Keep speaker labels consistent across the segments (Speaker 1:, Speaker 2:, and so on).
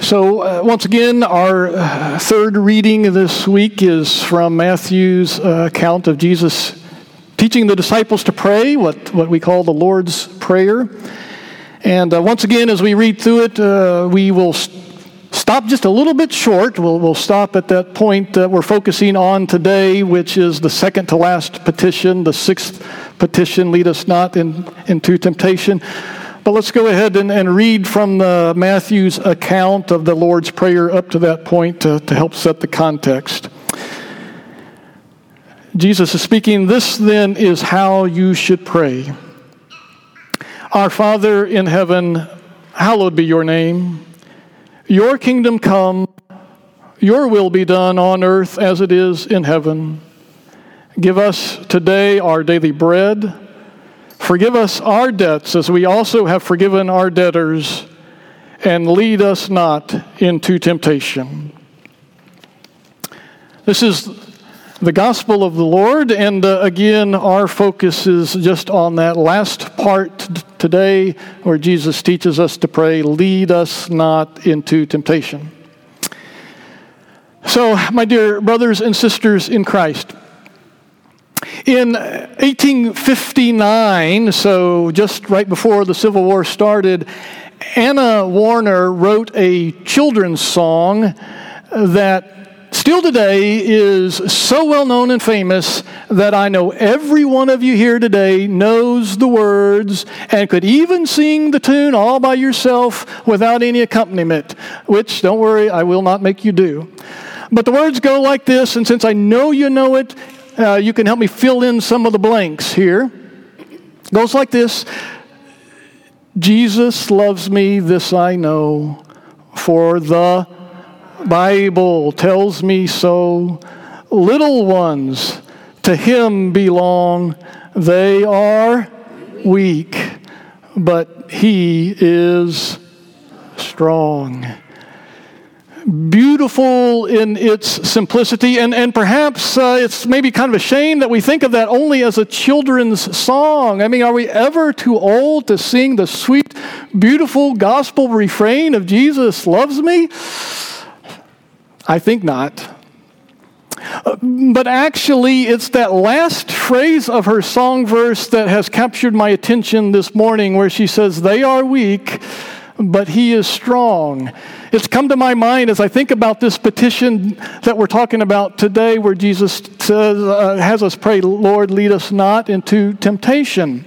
Speaker 1: So, uh, once again, our uh, third reading this week is from Matthew's uh, account of Jesus teaching the disciples to pray, what, what we call the Lord's Prayer. And uh, once again, as we read through it, uh, we will stop just a little bit short. We'll, we'll stop at that point that we're focusing on today, which is the second to last petition, the sixth petition, lead us not in, into temptation. But let's go ahead and, and read from the Matthew's account of the Lord's Prayer up to that point to, to help set the context. Jesus is speaking, This then is how you should pray. Our Father in heaven, hallowed be your name. Your kingdom come, your will be done on earth as it is in heaven. Give us today our daily bread. Forgive us our debts as we also have forgiven our debtors. And lead us not into temptation. This is the gospel of the Lord, and uh, again, our focus is just on that last part t- today where Jesus teaches us to pray, lead us not into temptation. So, my dear brothers and sisters in Christ, in 1859, so just right before the Civil War started, Anna Warner wrote a children's song that still today is so well known and famous that I know every one of you here today knows the words and could even sing the tune all by yourself without any accompaniment, which, don't worry, I will not make you do. But the words go like this, and since I know you know it, uh, you can help me fill in some of the blanks here. It goes like this Jesus loves me, this I know, for the Bible tells me so. Little ones to him belong. They are weak, but he is strong. Beautiful in its simplicity, and, and perhaps uh, it's maybe kind of a shame that we think of that only as a children's song. I mean, are we ever too old to sing the sweet, beautiful gospel refrain of Jesus loves me? I think not. Uh, but actually, it's that last phrase of her song verse that has captured my attention this morning, where she says, They are weak, but he is strong. It's come to my mind as I think about this petition that we're talking about today, where Jesus says, uh, has us pray, Lord, lead us not into temptation.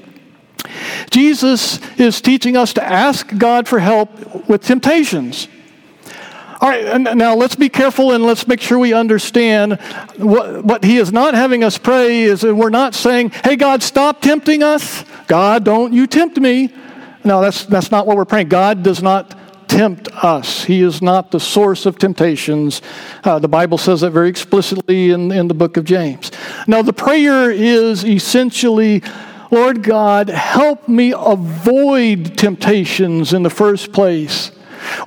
Speaker 1: Jesus is teaching us to ask God for help with temptations. All right, now let's be careful and let's make sure we understand what, what he is not having us pray is we're not saying, hey, God, stop tempting us. God, don't you tempt me. No, that's, that's not what we're praying. God does not tempt us. He is not the source of temptations. Uh, the Bible says that very explicitly in, in the book of James. Now, the prayer is essentially, Lord God, help me avoid temptations in the first place.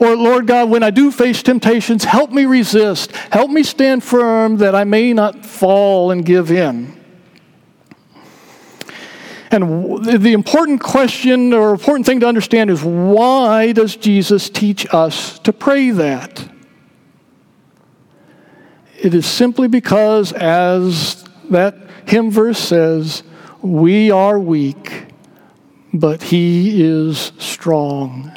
Speaker 1: Or, Lord God, when I do face temptations, help me resist. Help me stand firm that I may not fall and give in. And the important question or important thing to understand is why does Jesus teach us to pray that? It is simply because, as that hymn verse says, we are weak, but he is strong.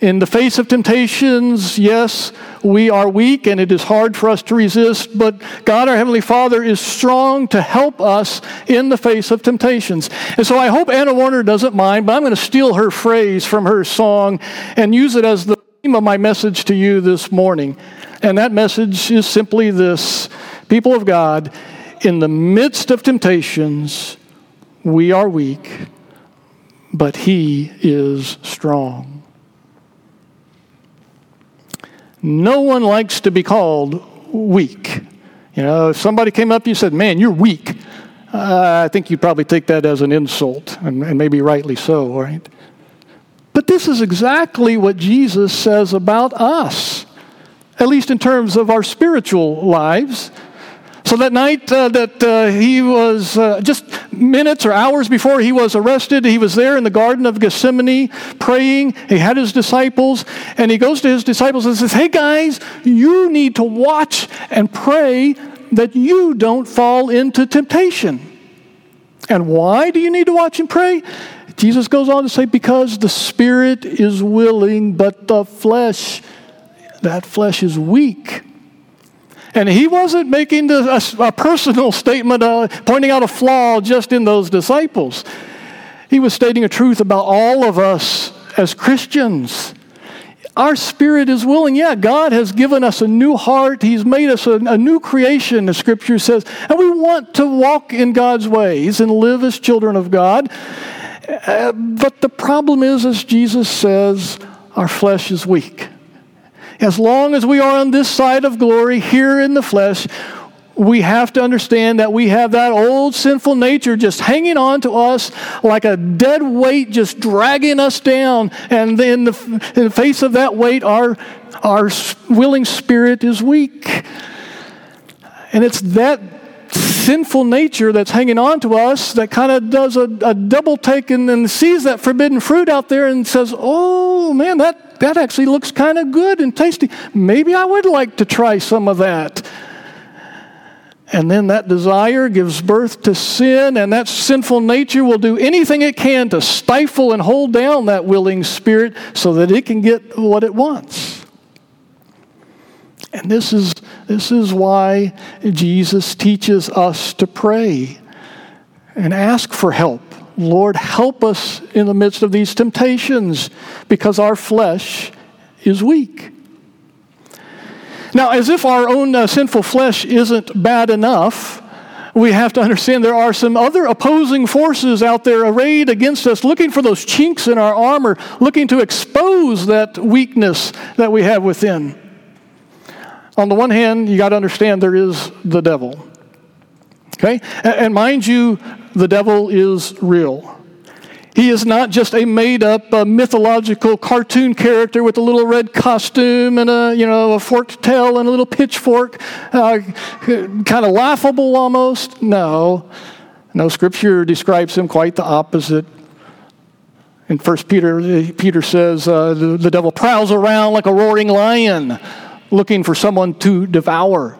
Speaker 1: In the face of temptations, yes, we are weak and it is hard for us to resist, but God, our Heavenly Father, is strong to help us in the face of temptations. And so I hope Anna Warner doesn't mind, but I'm going to steal her phrase from her song and use it as the theme of my message to you this morning. And that message is simply this People of God, in the midst of temptations, we are weak, but He is strong. No one likes to be called weak. You know, if somebody came up you and said, Man, you're weak, uh, I think you'd probably take that as an insult, and, and maybe rightly so, right? But this is exactly what Jesus says about us, at least in terms of our spiritual lives. So that night uh, that uh, he was uh, just minutes or hours before he was arrested, he was there in the Garden of Gethsemane praying. He had his disciples, and he goes to his disciples and says, Hey guys, you need to watch and pray that you don't fall into temptation. And why do you need to watch and pray? Jesus goes on to say, Because the spirit is willing, but the flesh, that flesh is weak. And he wasn't making a, a personal statement, uh, pointing out a flaw just in those disciples. He was stating a truth about all of us as Christians. Our spirit is willing. Yeah, God has given us a new heart. He's made us a, a, new creation, the scripture says. And we want to walk in God's ways and live as children of God. Uh, but the problem is, as Jesus says, our flesh is weak. As long as we are on this side of glory here in the flesh, we have to understand that we have that old sinful nature just hanging on to us like a dead weight, just dragging us down. And in the, in the face of that weight, our, our willing spirit is weak. And it's that sinful nature that's hanging on to us that kind of does a, a double take and then sees that forbidden fruit out there and says, oh man, that that actually looks kind of good and tasty. Maybe I would like to try some of that. And then that desire gives birth to sin, and that sinful nature will do anything it can to stifle and hold down that willing spirit so that it can get what it wants. And this is, this is why Jesus teaches us to pray and ask for help Lord, help us in the midst of these temptations because our flesh is weak. Now, as if our own uh, sinful flesh isn't bad enough, we have to understand there are some other opposing forces out there arrayed against us, looking for those chinks in our armor, looking to expose that weakness that we have within. On the one hand, you got to understand there is the devil. Okay? And mind you, the devil is real. He is not just a made up uh, mythological cartoon character with a little red costume and a, you know, a forked tail and a little pitchfork, uh, kind of laughable almost. No. No, Scripture describes him quite the opposite. In 1 Peter, Peter says uh, the, the devil prowls around like a roaring lion looking for someone to devour.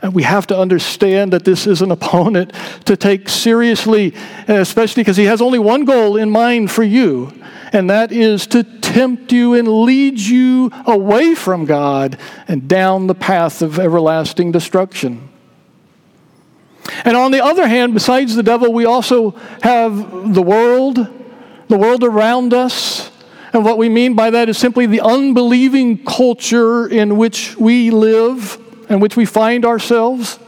Speaker 1: And we have to understand that this is an opponent to take seriously, especially because he has only one goal in mind for you, and that is to tempt you and lead you away from God and down the path of everlasting destruction. And on the other hand, besides the devil, we also have the world, the world around us. And what we mean by that is simply the unbelieving culture in which we live and which we find ourselves.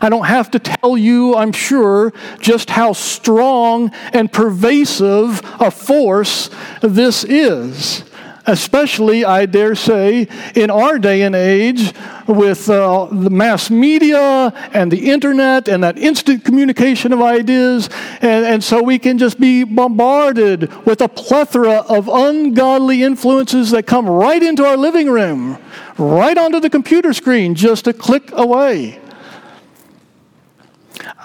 Speaker 1: I don't have to tell you, I'm sure, just how strong and pervasive a force this is. Especially, I dare say, in our day and age with uh, the mass media and the internet and that instant communication of ideas. And, and so we can just be bombarded with a plethora of ungodly influences that come right into our living room right onto the computer screen, just a click away.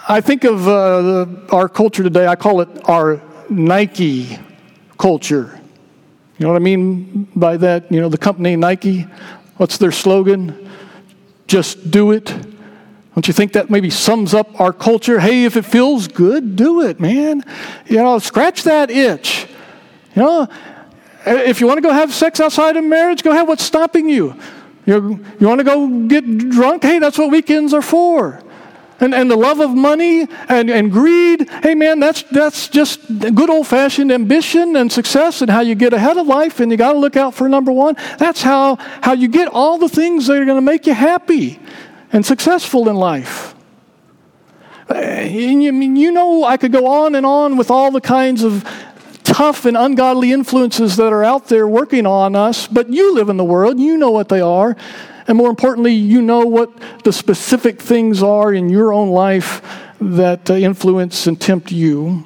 Speaker 1: I think of uh, our culture today, I call it our Nike culture. You know what I mean by that? You know, the company Nike, what's their slogan? Just do it. Don't you think that maybe sums up our culture? Hey, if it feels good, do it, man. You know, scratch that itch. You know, if you want to go have sex outside of marriage, go ahead. What's stopping you? You, you want to go get drunk? Hey, that's what weekends are for. And, and the love of money and, and greed, hey man, that's, that's just good old fashioned ambition and success and how you get ahead of life, and you got to look out for number one. That's how, how you get all the things that are going to make you happy and successful in life. And you, you know, I could go on and on with all the kinds of tough and ungodly influences that are out there working on us, but you live in the world, you know what they are. And more importantly, you know what the specific things are in your own life that uh, influence and tempt you.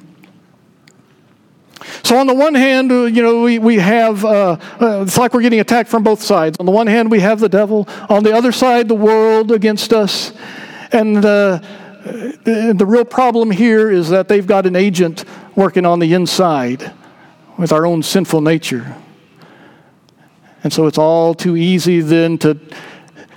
Speaker 1: So, on the one hand, uh, you know, we, we have, uh, uh, it's like we're getting attacked from both sides. On the one hand, we have the devil. On the other side, the world against us. And uh, the, the real problem here is that they've got an agent working on the inside with our own sinful nature. And so it's all too easy then to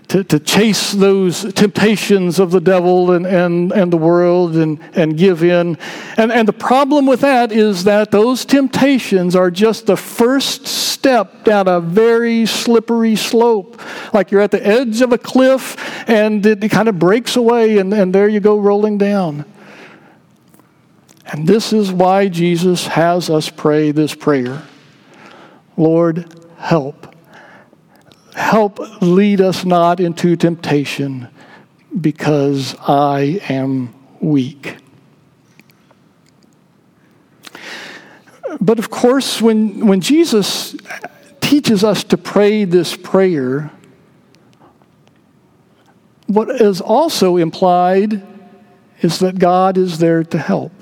Speaker 1: to, to chase those temptations of the devil and, and, and the world and, and give in. And, and the problem with that is that those temptations are just the first step down a very slippery slope. Like you're at the edge of a cliff and it, it kind of breaks away, and, and there you go rolling down. And this is why Jesus has us pray this prayer Lord, help Help lead us not into temptation because I am weak. But of course, when, when Jesus teaches us to pray this prayer, what is also implied is that God is there to help.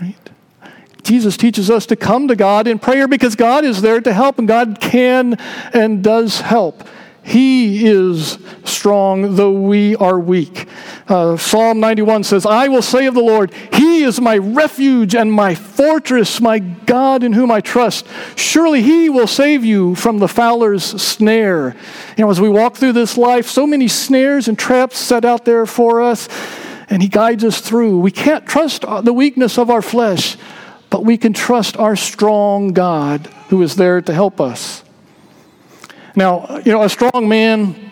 Speaker 1: Right? Jesus teaches us to come to God in prayer because God is there to help, and God can and does help. He is strong, though we are weak. Uh, Psalm 91 says, I will say of the Lord, He is my refuge and my fortress, my God in whom I trust. Surely He will save you from the fowler's snare. You know, as we walk through this life, so many snares and traps set out there for us, and He guides us through. We can't trust the weakness of our flesh, but we can trust our strong God who is there to help us. Now, you know, a strong man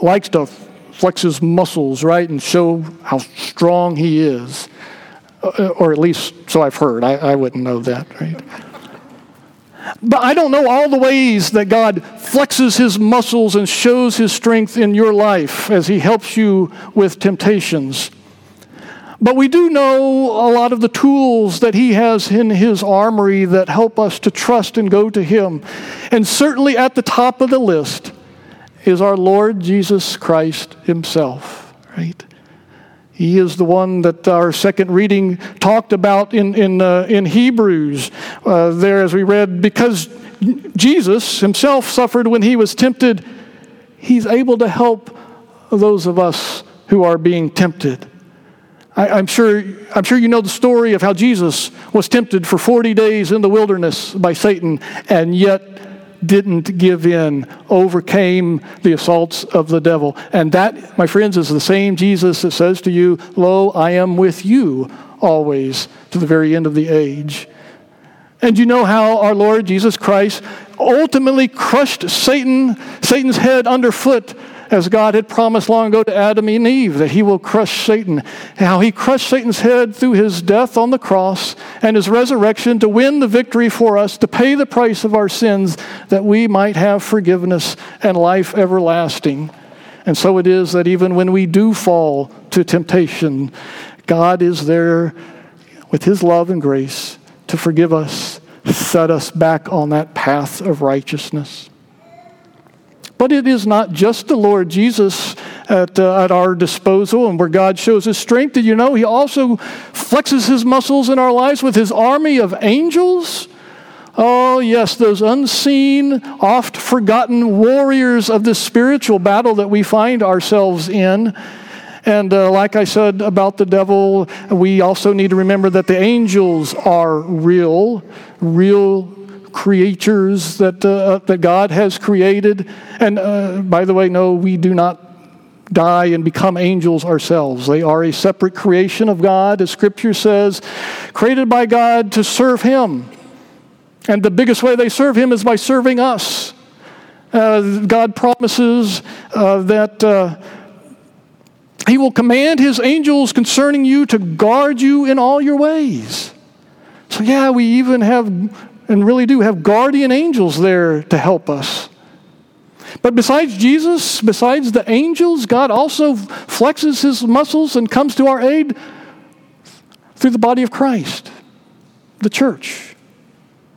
Speaker 1: likes to flex his muscles, right, and show how strong he is. Uh, or at least so I've heard. I, I wouldn't know that, right? But I don't know all the ways that God flexes his muscles and shows his strength in your life as he helps you with temptations. But we do know a lot of the tools that he has in his armory that help us to trust and go to him. And certainly at the top of the list is our Lord Jesus Christ himself, right? He is the one that our second reading talked about in, in, uh, in Hebrews, uh, there as we read, because Jesus himself suffered when he was tempted, he's able to help those of us who are being tempted. I, am sure, I'm sure you know the story of how Jesus was tempted for 40 days in the wilderness by Satan and yet didn't give in, overcame the assaults of the devil. And that, my friends, is the same Jesus that says to you, Lo, I am with you always to the very end of the age. And you know how our Lord Jesus Christ ultimately crushed Satan, Satan's head underfoot as God had promised long ago to Adam and Eve, that he will crush Satan. How he crushed Satan's head through his death on the cross and his resurrection to win the victory for us, to pay the price of our sins, that we might have forgiveness and life everlasting. And so it is that even when we do fall to temptation, God is there with his love and grace to forgive us, set us back on that path of righteousness. But it is not just the Lord Jesus at, uh, at our disposal and where God shows his strength. Did you know he also flexes his muscles in our lives with his army of angels? Oh, yes, those unseen, oft forgotten warriors of the spiritual battle that we find ourselves in. And uh, like I said about the devil, we also need to remember that the angels are real, real creatures that, uh, that God has created. And uh, by the way, no, we do not die and become angels ourselves. They are a separate creation of God, as Scripture says, created by God to serve Him. And the biggest way they serve Him is by serving us. Uh, God promises uh, that uh, He will command His angels concerning you to guard you in all your ways. So, yeah, we even have and really do have guardian angels there to help us. But besides Jesus, besides the angels, God also flexes his muscles and comes to our aid through the body of Christ, the church,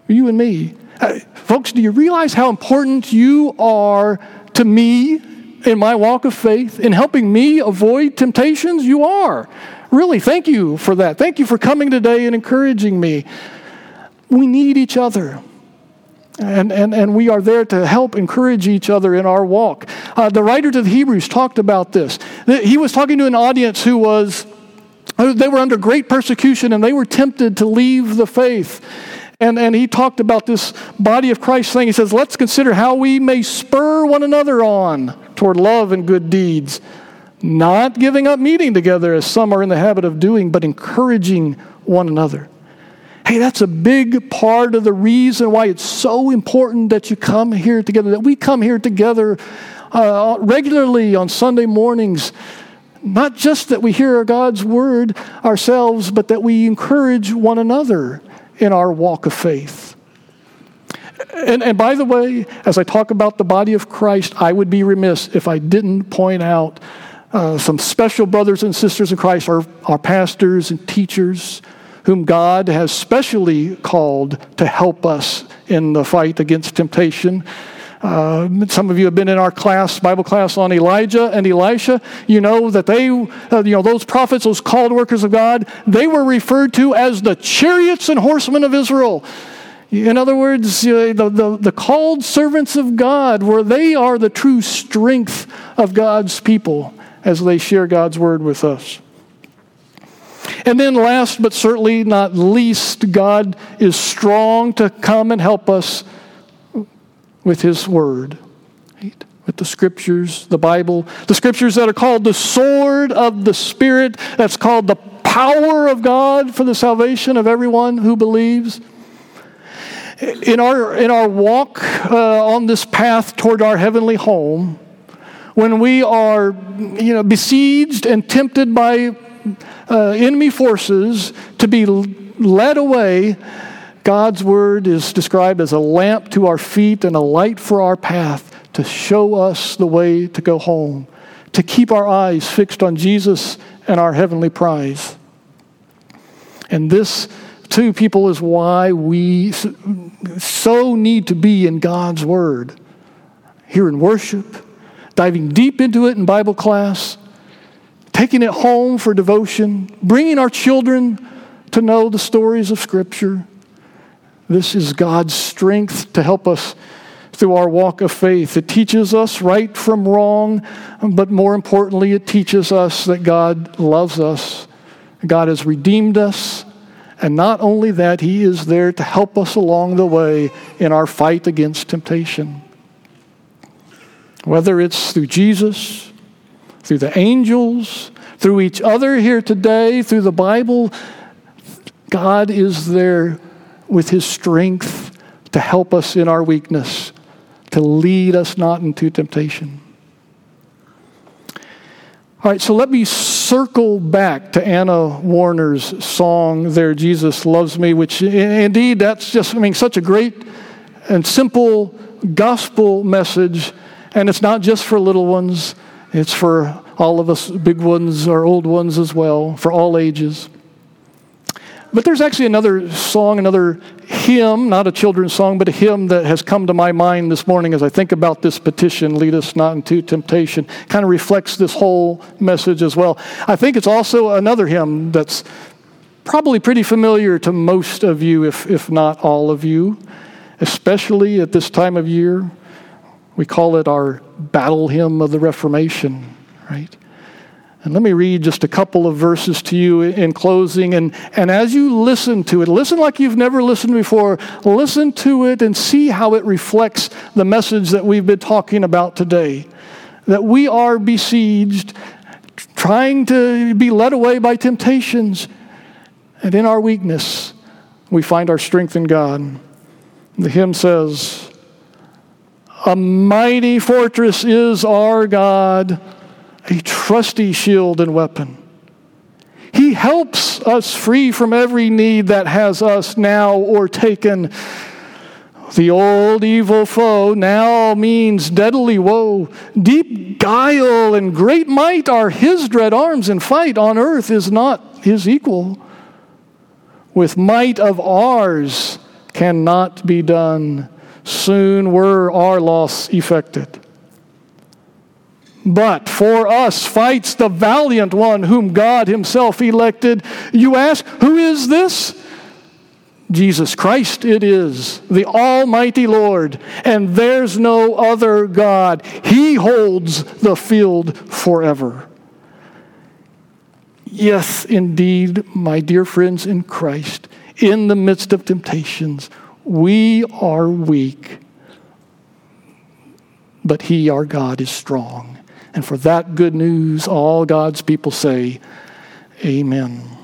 Speaker 1: you and me. Uh, folks, do you realize how important you are to me in my walk of faith, in helping me avoid temptations? You are. Really, thank you for that. Thank you for coming today and encouraging me. We need each other. And, and, and we are there to help encourage each other in our walk. Uh, the writer to the Hebrews talked about this. He was talking to an audience who was, they were under great persecution and they were tempted to leave the faith. And, and he talked about this body of Christ thing. He says, let's consider how we may spur one another on toward love and good deeds, not giving up meeting together as some are in the habit of doing, but encouraging one another. Hey, that's a big part of the reason why it's so important that you come here together, that we come here together uh, regularly on Sunday mornings. Not just that we hear God's word ourselves, but that we encourage one another in our walk of faith. And, and by the way, as I talk about the body of Christ, I would be remiss if I didn't point out uh, some special brothers and sisters in Christ, our, our pastors and teachers, whom God has specially called to help us in the fight against temptation. Uh, some of you have been in our class, Bible class on Elijah and Elisha. You know that they, uh, you know, those prophets, those called workers of God, they were referred to as the chariots and horsemen of Israel. In other words, uh, the, the, the called servants of God, where they are the true strength of God's people as they share God's word with us. And then, last but certainly not least, God is strong to come and help us with His Word, right? with the Scriptures, the Bible, the Scriptures that are called the sword of the Spirit, that's called the power of God for the salvation of everyone who believes. In our, in our walk uh, on this path toward our heavenly home, when we are you know, besieged and tempted by uh, enemy forces to be led away, God's word is described as a lamp to our feet and a light for our path to show us the way to go home, to keep our eyes fixed on Jesus and our heavenly prize. And this, too, people, is why we so need to be in God's Word. Here in worship, diving deep into it in Bible class, taking it home for devotion, bringing our children to know the stories of Scripture this is God's strength to help us through our walk of faith. It teaches us right from wrong, but more importantly, it teaches us that God loves us. God has redeemed us. And not only that, He is there to help us along the way in our fight against temptation. Whether it's through Jesus, through the angels, through each other here today, through the Bible, God is there with his strength to help us in our weakness, to lead us not into temptation. All right, so let me circle back to Anna Warner's song there, Jesus Loves Me, which indeed that's just, I mean, such a great and simple gospel message. And it's not just for little ones, it's for all of us big ones or old ones as well, for all ages. But there's actually another song, another hymn, not a children's song, but a hymn that has come to my mind this morning as I think about this petition, Lead Us Not into Temptation. Kind of reflects this whole message as well. I think it's also another hymn that's probably pretty familiar to most of you, if, if not all of you, especially at this time of year. We call it our battle hymn of the Reformation, right? And let me read just a couple of verses to you in closing. And, and as you listen to it, listen like you've never listened before. Listen to it and see how it reflects the message that we've been talking about today. That we are besieged, trying to be led away by temptations. And in our weakness, we find our strength in God. The hymn says, A mighty fortress is our God a trusty shield and weapon. He helps us free from every need that has us now or taken. The old evil foe now means deadly woe. Deep guile and great might are his dread arms, and fight on earth is not his equal. With might of ours cannot be done. Soon were our loss effected. But for us fights the valiant one whom God himself elected. You ask, who is this? Jesus Christ it is, the Almighty Lord, and there's no other God. He holds the field forever. Yes, indeed, my dear friends in Christ, in the midst of temptations, we are weak, but He, our God, is strong. And for that good news, all God's people say, Amen.